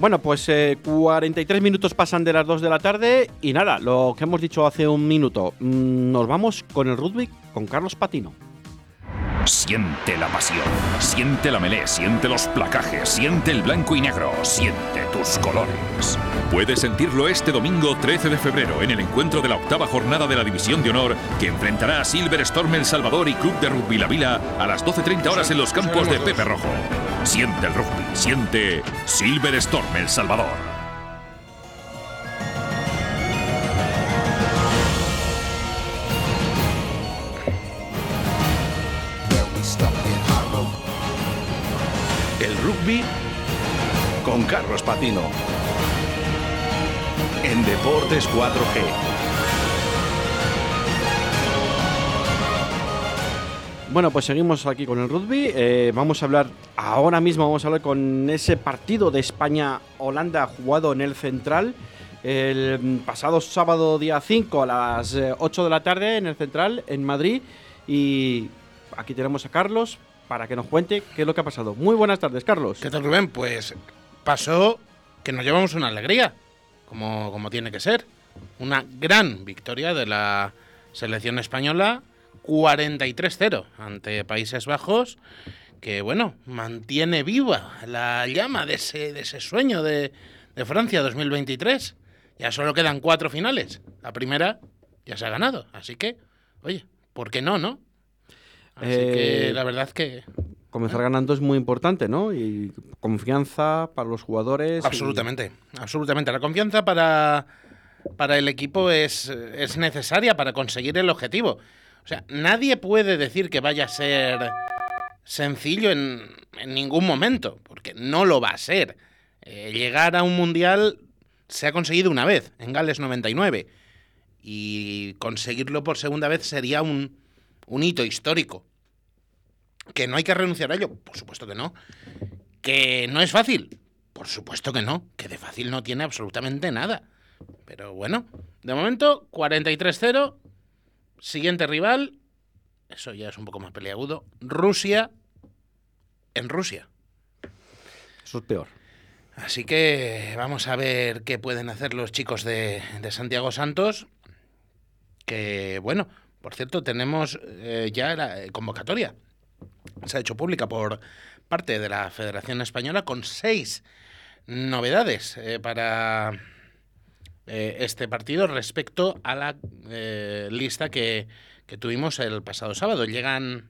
Bueno, pues 43 eh, minutos pasan de las 2 de la tarde y nada, lo que hemos dicho hace un minuto, mm, nos vamos con el rugby con Carlos Patino. Siente la pasión, siente la melé, siente los placajes, siente el blanco y negro, siente tus colores. Puedes sentirlo este domingo 13 de febrero en el encuentro de la octava jornada de la División de Honor que enfrentará a Silver Storm El Salvador y Club de Rugby La Vila a las 12.30 horas en los campos de Pepe Rojo. Siente el rugby, siente Silver Storm El Salvador. con Carlos Patino. En Deportes 4G. Bueno, pues seguimos aquí con el rugby. Eh, vamos a hablar, ahora mismo vamos a hablar con ese partido de España-Holanda jugado en el Central el pasado sábado día 5 a las 8 eh, de la tarde en el Central, en Madrid. Y aquí tenemos a Carlos para que nos cuente qué es lo que ha pasado. Muy buenas tardes, Carlos. ¿Qué tal, Rubén? Pues pasó que nos llevamos una alegría, como, como tiene que ser. Una gran victoria de la selección española, 43-0 ante Países Bajos, que bueno, mantiene viva la llama de ese, de ese sueño de, de Francia 2023. Ya solo quedan cuatro finales. La primera ya se ha ganado. Así que, oye, ¿por qué no, no? Así que eh, la verdad que... Comenzar ganando es muy importante, ¿no? Y confianza para los jugadores. Absolutamente, absolutamente. La confianza para, para el equipo es, es necesaria para conseguir el objetivo. O sea, nadie puede decir que vaya a ser sencillo en, en ningún momento, porque no lo va a ser. Eh, llegar a un mundial se ha conseguido una vez, en Gales 99, y conseguirlo por segunda vez sería un, un hito histórico. ¿Que no hay que renunciar a ello? Por supuesto que no. ¿Que no es fácil? Por supuesto que no. Que de fácil no tiene absolutamente nada. Pero bueno, de momento 43-0. Siguiente rival. Eso ya es un poco más peleagudo. Rusia en Rusia. Eso es peor. Así que vamos a ver qué pueden hacer los chicos de, Santiago Santos. Que bueno, por cierto, tenemos eh, ya la convocatoria se ha hecho pública por parte de la Federación Española con seis novedades eh, para eh, este partido respecto a la eh, lista que, que, tuvimos el pasado sábado. Llegan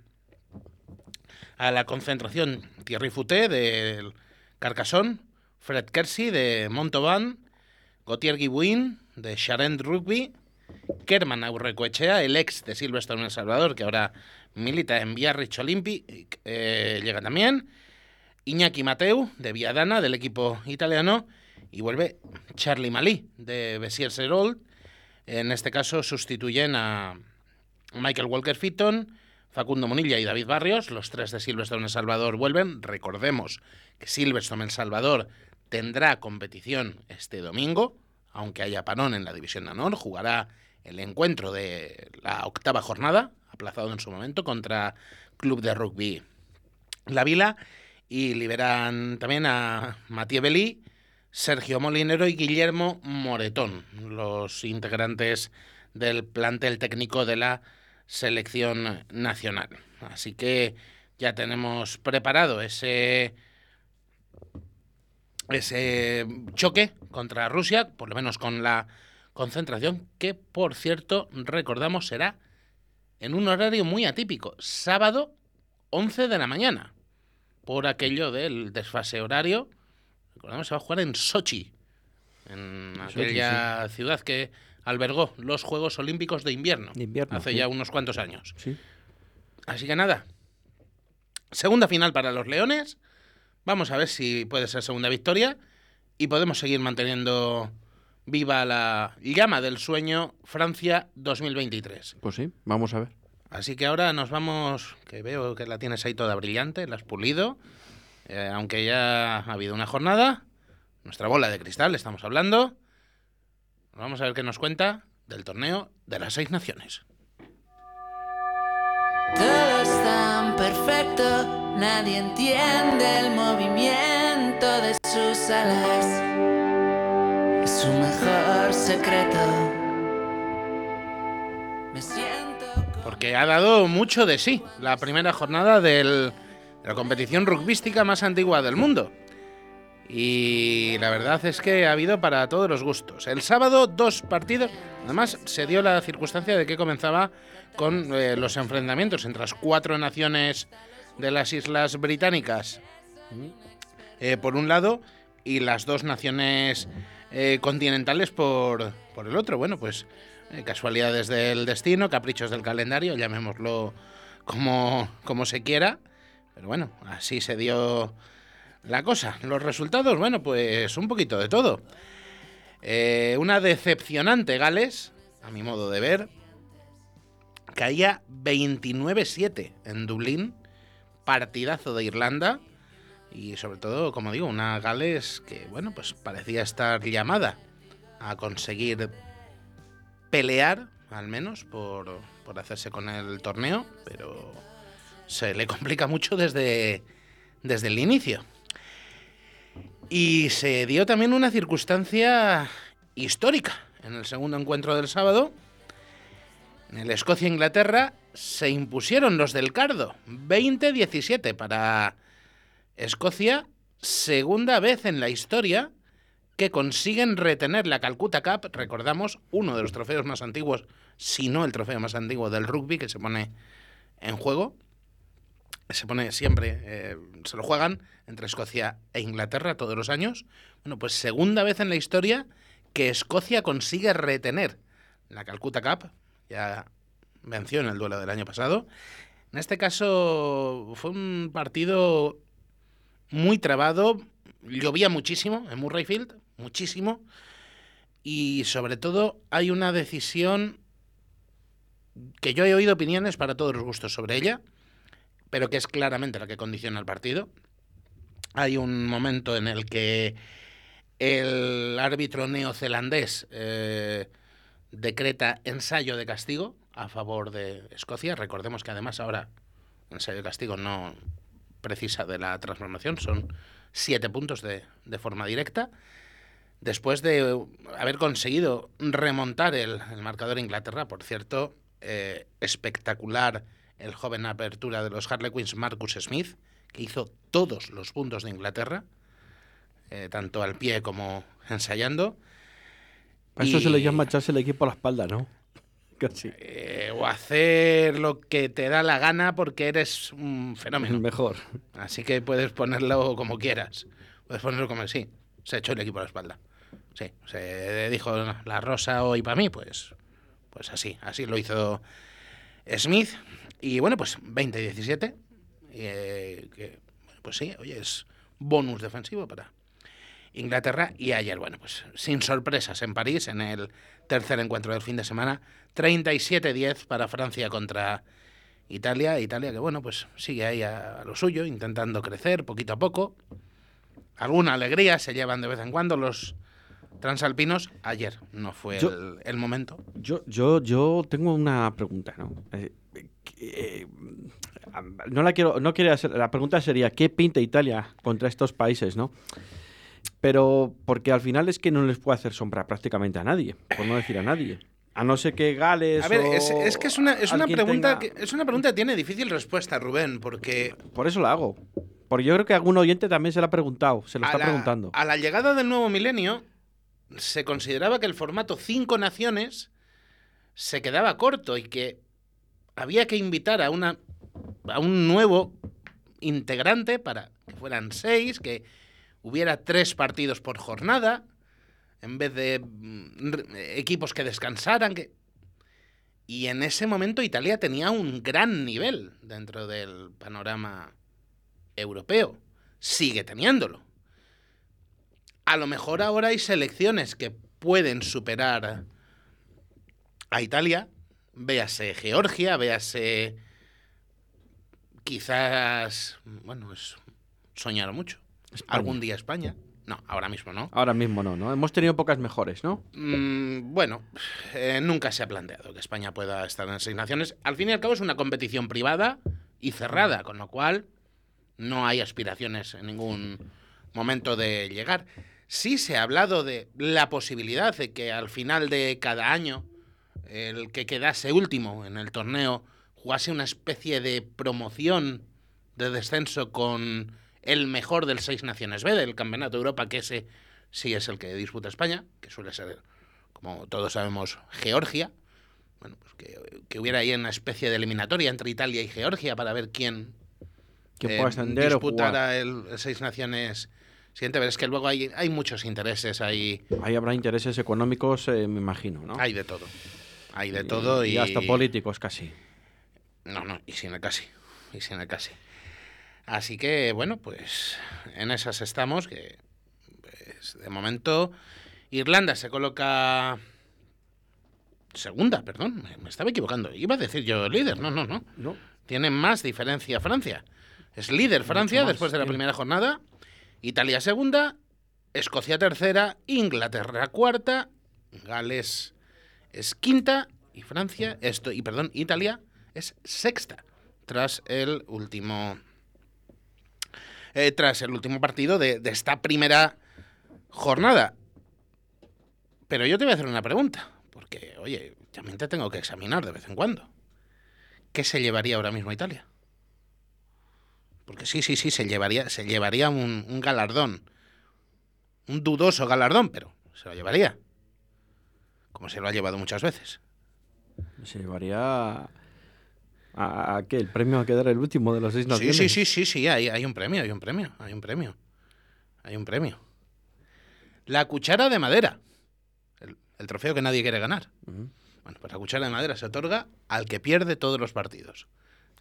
a la concentración Thierry Fouté del Carcassonne, Fred Kersey de Montauban, Gautier Guibuin de Charente Rugby, Kerman Aurrecoechea, el ex de Silvestre en El Salvador, que ahora milita en Biarritz Olympic, eh, llega también. Iñaki Mateu, de Viadana, del equipo italiano. Y vuelve Charlie Malí, de Bessier Serol. En este caso sustituyen a Michael Walker Fitton, Facundo Monilla y David Barrios. Los tres de Silverstone El Salvador vuelven. Recordemos que Silverstone El Salvador tendrá competición este domingo, aunque haya panón en la división de honor. Jugará el encuentro de la octava jornada, aplazado en su momento, contra Club de Rugby La Vila. Y liberan también a Matías Belí, Sergio Molinero y Guillermo Moretón, los integrantes del plantel técnico de la selección nacional. Así que ya tenemos preparado ese ese choque contra Rusia, por lo menos con la concentración, que por cierto recordamos será en un horario muy atípico, sábado 11 de la mañana, por aquello del desfase horario. Recordamos, se va a jugar en Sochi, en aquella ciudad que albergó los Juegos Olímpicos de invierno, hace ya unos cuantos años. Así que nada, segunda final para los Leones. Vamos a ver si puede ser segunda victoria y podemos seguir manteniendo viva la llama del sueño Francia 2023. Pues sí, vamos a ver. Así que ahora nos vamos, que veo que la tienes ahí toda brillante, la has pulido, eh, aunque ya ha habido una jornada, nuestra bola de cristal, estamos hablando. Vamos a ver qué nos cuenta del torneo de las seis naciones. Todo es tan perfecto, nadie entiende el movimiento de sus alas es su mejor secreto. Me siento Porque ha dado mucho de sí la primera jornada del- de la competición rugbyística más antigua del mundo. Y la verdad es que ha habido para todos los gustos. El sábado dos partidos. Además se dio la circunstancia de que comenzaba con eh, los enfrentamientos entre las cuatro naciones de las Islas Británicas eh, por un lado y las dos naciones eh, continentales por, por el otro. Bueno, pues eh, casualidades del destino, caprichos del calendario, llamémoslo como, como se quiera. Pero bueno, así se dio la cosa. Los resultados, bueno, pues un poquito de todo. Eh, una decepcionante Gales, a mi modo de ver. Caía 29-7 en Dublín. Partidazo de Irlanda. Y sobre todo, como digo, una Gales que, bueno, pues parecía estar llamada a conseguir pelear, al menos, por, por hacerse con el torneo, pero se le complica mucho desde, desde el inicio. Y se dio también una circunstancia histórica en el segundo encuentro del sábado. En el Escocia-Inglaterra se impusieron los del Cardo, 20-17 para Escocia, segunda vez en la historia que consiguen retener la Calcutta Cup, recordamos, uno de los trofeos más antiguos, si no el trofeo más antiguo del rugby que se pone en juego. Se pone siempre, eh, se lo juegan entre Escocia e Inglaterra todos los años. Bueno, pues segunda vez en la historia que Escocia consigue retener la Calcutta Cup. Ya venció en el duelo del año pasado. En este caso fue un partido muy trabado. Llovía muchísimo en Murrayfield, muchísimo. Y sobre todo hay una decisión que yo he oído opiniones para todos los gustos sobre ella, pero que es claramente la que condiciona el partido. Hay un momento en el que el árbitro neozelandés eh, decreta ensayo de castigo a favor de Escocia. Recordemos que además ahora ensayo de castigo no precisa de la transformación, son siete puntos de, de forma directa. Después de haber conseguido remontar el, el marcador Inglaterra, por cierto, eh, espectacular el joven apertura de los Harlequins Marcus Smith, que hizo todos los puntos de Inglaterra, eh, tanto al pie como ensayando. A eso se le Y- llama echarse el equipo a la espalda, ¿no? Casi. Eh, o hacer lo que te da la gana porque eres un fenómeno. Mejor. Así que puedes ponerlo como quieras. Puedes ponerlo como sí. Se echó el equipo a la espalda. Sí. Se dijo la rosa hoy para mí, pues, pues así. Así lo hizo Smith. Y bueno, pues 20-17. eh, que, bueno, pues sí, oye, es bonus defensivo para Inglaterra. Y ayer, bueno, pues sin sorpresas en París, en el tercer encuentro del fin de semana. 37-10 para Francia contra Italia. Italia que, bueno, pues sigue ahí a, a lo suyo, intentando crecer poquito a poco. Alguna alegría se llevan de vez en cuando los transalpinos. Ayer no fue Yo- el, el momento. Yo, yo, yo tengo una pregunta, ¿no? Eh, eh, no la quiero, no quiero hacer. La pregunta sería ¿qué pinta Italia contra estos países, no? Pero porque al final es que no les puede hacer sombra prácticamente a nadie, por no decir a nadie. A no ser que Gales. A ver, o es, es que es una, es una pregunta tenga- que, es una pregunta que tiene difícil respuesta, Rubén, porque Por eso la hago. Porque yo creo que algún oyente también se lo ha preguntado, se lo está la, preguntando. a la llegada del nuevo milenio se consideraba que el formato cinco naciones se quedaba corto y que había que invitar a una a un nuevo integrante para que fueran seis, que hubiera tres partidos por jornada, en vez de mm, equipos que descansaran. Y en ese momento Italia tenía un gran nivel dentro del panorama europeo. Sigue teniéndolo. A lo mejor ahora hay selecciones que pueden superar a Italia. Véase Georgia, véase quizás, bueno, es soñar mucho. España. Algún día España. No, ahora mismo no. Ahora mismo no, ¿no? Hemos tenido pocas mejores, ¿no? Mm, bueno, eh, nunca se ha planteado que España pueda estar en seis naciones. Al fin y al cabo es una competición privada y cerrada, con lo cual no hay aspiraciones en ningún momento de llegar. Sí se ha hablado de la posibilidad de que al final de cada año el que quedase último en el torneo jugase una especie de promoción de descenso con el mejor del Seis Naciones B del Campeonato de Europa, que ese sí es el que disputa España, que suele ser, como todos sabemos, Georgia. Bueno, pues que, que hubiera ahí una especie de eliminatoria entre Italia y Georgia para ver quién Que eh, ascender disputara el, el Seis Naciones siguiente. Pero es que luego hay, hay muchos intereses, hay, Ahí habrá intereses económicos, eh, me imagino, ¿no? hay de todo. Hay de todo y, hasta políticos casi. No, no, y sin el casi. Y sin el casi. Así que, bueno, pues en esas estamos, que pues, de momento Irlanda se coloca segunda, perdón, me, estaba equivocando. Iba a decir yo líder, no, no, no. ¿No? Tiene más diferencia Francia. Es líder Francia después de la primera jornada, Italia segunda, Escocia tercera, Inglaterra cuarta, Gales es quinta y Francia, esto y perdón, Italia es sexta tras el último eh, tras el último partido de, de esta primera jornada. Pero yo te voy a hacer una pregunta, porque oye, también te tengo que examinar de vez en cuando. ¿Qué se llevaría ahora mismo Italia? Porque sí, sí, sí, se llevaría, se llevaría un galardón. Un dudoso galardón, pero se lo llevaría. Como se lo ha llevado muchas veces. Se llevaría a, a qué, el premio a quedar el último de los seis Sí, naciones. sí, sí, sí, sí, hay, hay un premio, hay un premio, hay un premio. Hay un premio. La cuchara de madera. El, el trofeo que nadie quiere ganar. Bueno, pues la cuchara de madera se otorga al que pierde todos los partidos.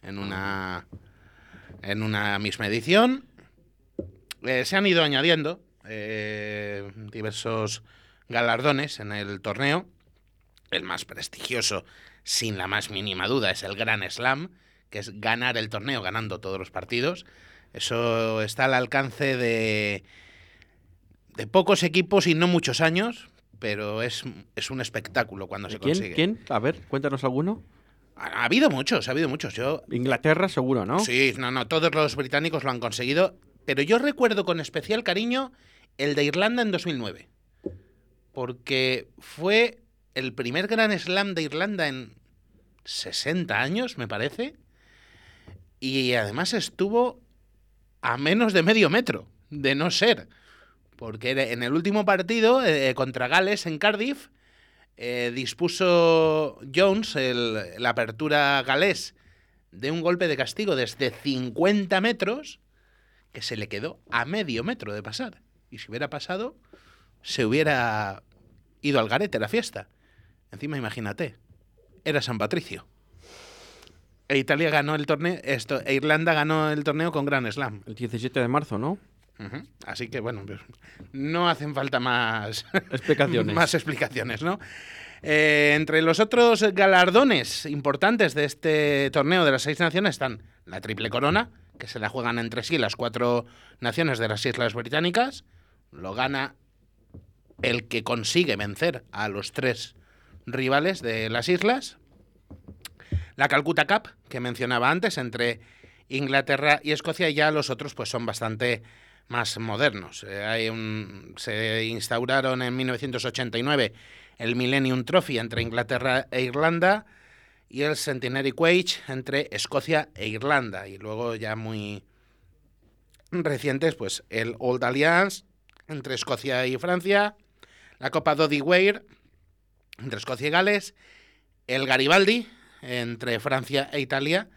En una, en una misma edición. Eh, se han ido añadiendo eh, diversos galardones en el torneo. El más prestigioso, sin la más mínima duda, es el Gran Slam, que es ganar el torneo ganando todos los partidos. Eso está al alcance de, de pocos equipos y no muchos años, pero es, es un espectáculo cuando se ¿Quién? consigue. ¿Quién? A ver, cuéntanos alguno. Ha, ha habido muchos, ha habido muchos. Yo, Inglaterra, seguro, ¿no? sí, no, no, todos los británicos lo han conseguido, pero yo recuerdo con especial cariño el de Irlanda en 2009, porque fue el primer Gran Slam de Irlanda en 60 años, me parece, y además estuvo a menos de medio metro, de no ser, porque en el último partido eh, contra Gales en Cardiff, eh, dispuso Jones el- la apertura galés de un golpe de castigo desde 50 metros que se le quedó a medio metro de pasar. Y si hubiera pasado, se hubiera ido al garete la fiesta. Encima, imagínate, era San Patricio. E Italia ganó el torneo, esto, e Irlanda ganó el torneo con Gran Slam. El 17 de marzo, ¿no? Así que bueno, pues, no hacen falta más Explicaciones. más explicaciones, ¿no? Eh, entre los otros galardones importantes de este torneo de las seis naciones están la triple corona, que se la juegan entre sí las cuatro naciones de las islas británicas. Lo gana el que consigue vencer a los tres rivales de las islas. La Calcutta Cup, que mencionaba antes, entre Inglaterra y Escocia, y ya los otros pues son bastante más modernos. Eh, hay un- se instauraron en 1989 el Millennium Trophy entre Inglaterra e Irlanda y el Centenary Quage entre Escocia e Irlanda. Y luego ya muy recientes, pues el Old Alliance entre Escocia y Francia, la Copa Doddy Weir entre Escocia y Gales, el Garibaldi entre Francia e Italia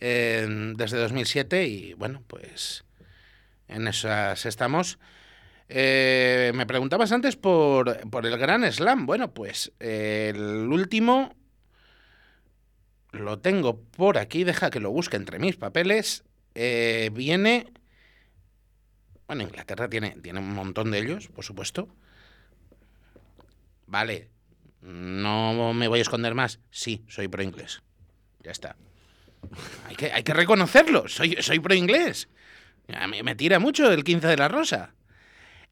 desde 2007 y bueno, pues en esas estamos. Eh, me preguntabas antes por, por el Gran Slam. Bueno, pues el último lo tengo por aquí, deja que lo busque entre mis papeles. Eh, viene... Bueno, Inglaterra tiene, tiene un montón de ellos, por supuesto. Vale, no me voy a esconder más. Sí, soy pro inglés. Ya está. Hay que, hay que reconocerlo. Soy, soy pro inglés. A mí me tira mucho el 15 de la Rosa.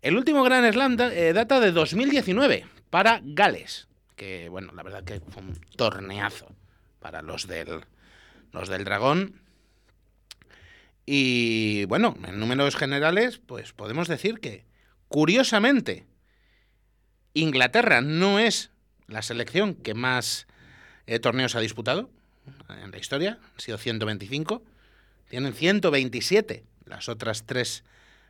El último Gran Slam eh, data de 2019 para Gales. Que, bueno, la verdad que fue un torneazo para los del, los del Dragón. Y bueno, en números generales, pues podemos decir que, curiosamente, Inglaterra no es la selección que más eh, torneos ha disputado en la historia, han sido 125, tienen 127 las otras tres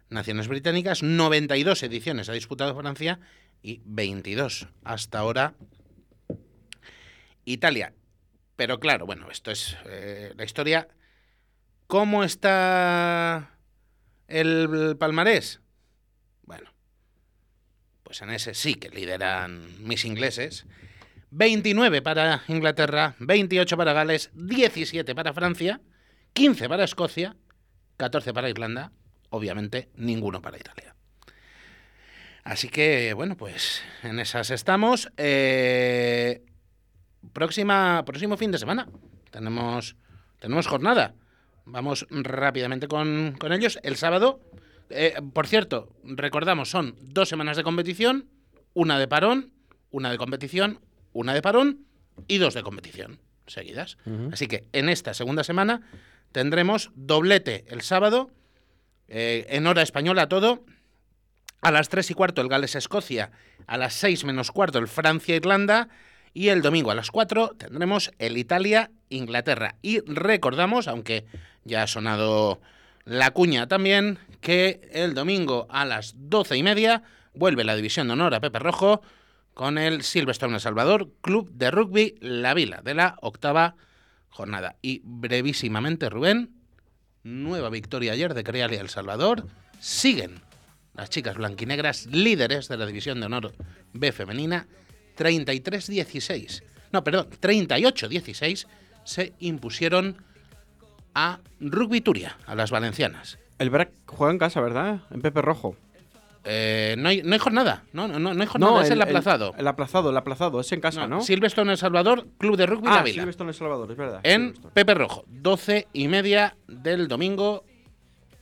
naciones británicas, 92 ediciones ha disputado Francia y 22 hasta ahora Italia. Pero claro, bueno, esto es eh, la historia. ¿Cómo está el palmarés? Pues en ese sí que lideran mis ingleses. 29 para Inglaterra, 28 para Gales, 17 para Francia, 15 para Escocia, 14 para Irlanda, obviamente ninguno para Italia. Así que, bueno, pues en esas estamos. Eh, próxima, próximo fin de semana tenemos, tenemos jornada. Vamos rápidamente con, con ellos. El sábado, eh, por cierto, recordamos, son dos semanas de competición, una de parón, una de competición, una de parón y dos de competición seguidas. Así que en esta segunda semana tendremos doblete el sábado, eh, en hora española todo. A las 3 y cuarto el Gales-Escocia, a las 6 menos cuarto el Francia-Irlanda y el domingo a las 4 tendremos el Italia-Inglaterra. Y recordamos, aunque ya ha sonado la cuña también, que el domingo a las 12 y media vuelve la división de honor a Pepe Rojo con el Silverstone El Salvador, Club de Rugby La Vila, de la octava jornada. Y brevísimamente, Rubén, nueva victoria ayer de Creal y El Salvador. Siguen las chicas blanquinegras líderes de la división de honor B femenina, 33-16. No, perdón, 38-16 se impusieron a Rugby Turia, a las valencianas. El BRAC juega en casa, ¿verdad? En Pepe Rojo. Eh, no, hay, no hay jornada, no, no, no hay jornada, es el, aplazado. El, aplazado, el aplazado, es en casa, ¿no? Silverstone El Salvador, Club de Rugby ah, La Vila. Silverstone El Salvador, es verdad. En Pepe Rojo, 12 y media del domingo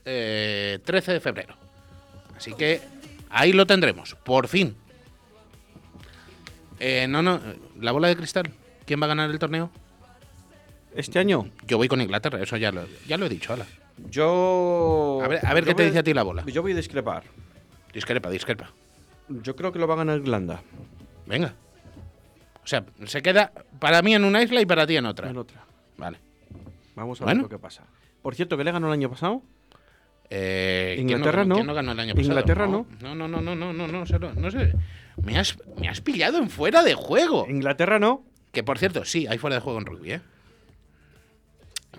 eh, 13 de febrero. Así que ahí lo tendremos, por fin. Eh, no, no, la bola de cristal. ¿Quién va a ganar el torneo? este año? Yo voy con Inglaterra, eso ya lo, ya lo he dicho, Ala. Yo. A ver, a ver qué te dice a ti la bola. Yo voy a discrepar. Discrepa, discrepa. Yo creo que lo va a ganar Irlanda. Venga. O sea, se queda para mí en una isla y para ti en otra. En otra. Vale. Vamos a Bueno. ver lo que pasa. Por cierto, ¿qué le ganó el año pasado? Eh, ¿quién Inglaterra no. ¿quién ganó el año pasado? Inglaterra no. No, no, no, no, no, no, no, no sé. Me has, me has pillado en fuera de juego. Inglaterra no. Que por cierto, sí, hay fuera de juego en rugby, ¿eh?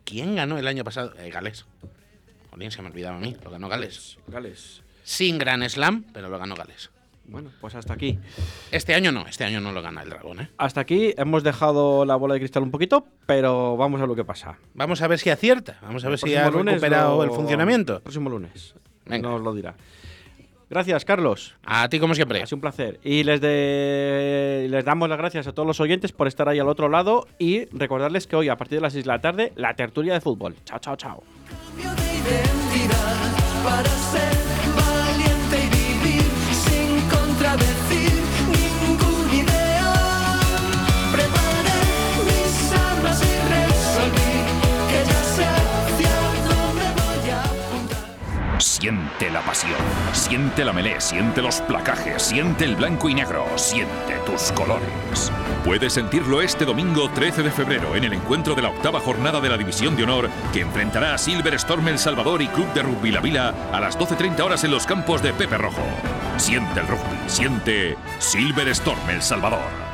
¿Quién ganó el año pasado? Eh, Gales. Jolín, se me olvidaba a mí. Lo ganó Gales. Gales. Sin Gran Slam, pero lo ganó Gales. Bueno, pues hasta aquí. Este año no, este año no lo gana el dragón, ¿eh? Hasta aquí hemos dejado la bola de cristal un poquito, pero vamos a lo que pasa. Vamos a ver si acierta. Vamos a ver El si ha recuperado lo- el funcionamiento. Próximo lunes. Venga. Nos lo dirá. Gracias, Carlos. A ti, como siempre. Ha sido un placer. Y les, de- les damos las gracias a todos los oyentes por estar ahí al otro lado y recordarles que hoy, a partir de las 6 de la tarde, la tertulia de fútbol. Chao, chao, chao. Siente la melé, siente los placajes, siente el blanco y negro, siente tus colores. Puedes sentirlo este domingo 13 de febrero en el encuentro de la octava jornada de la División de Honor que enfrentará a Silver Storm El Salvador y Club de Rugby La Vila a las 12.30 horas en los campos de Pepe Rojo. Siente el rugby, siente Silver Storm El Salvador.